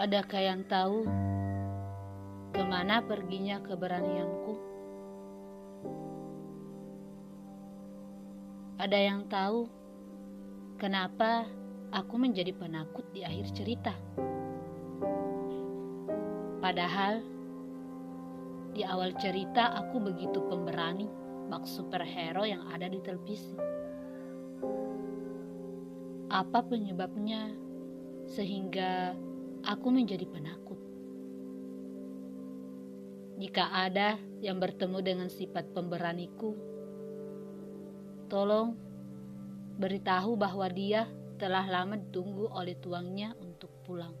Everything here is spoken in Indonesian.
Adakah yang tahu ke mana perginya keberanianku? Ada yang tahu kenapa aku menjadi penakut di akhir cerita? Padahal di awal cerita aku begitu pemberani bak superhero yang ada di televisi. Apa penyebabnya sehingga aku menjadi penakut. Jika ada yang bertemu dengan sifat pemberaniku, tolong beritahu bahwa dia telah lama ditunggu oleh tuangnya untuk pulang.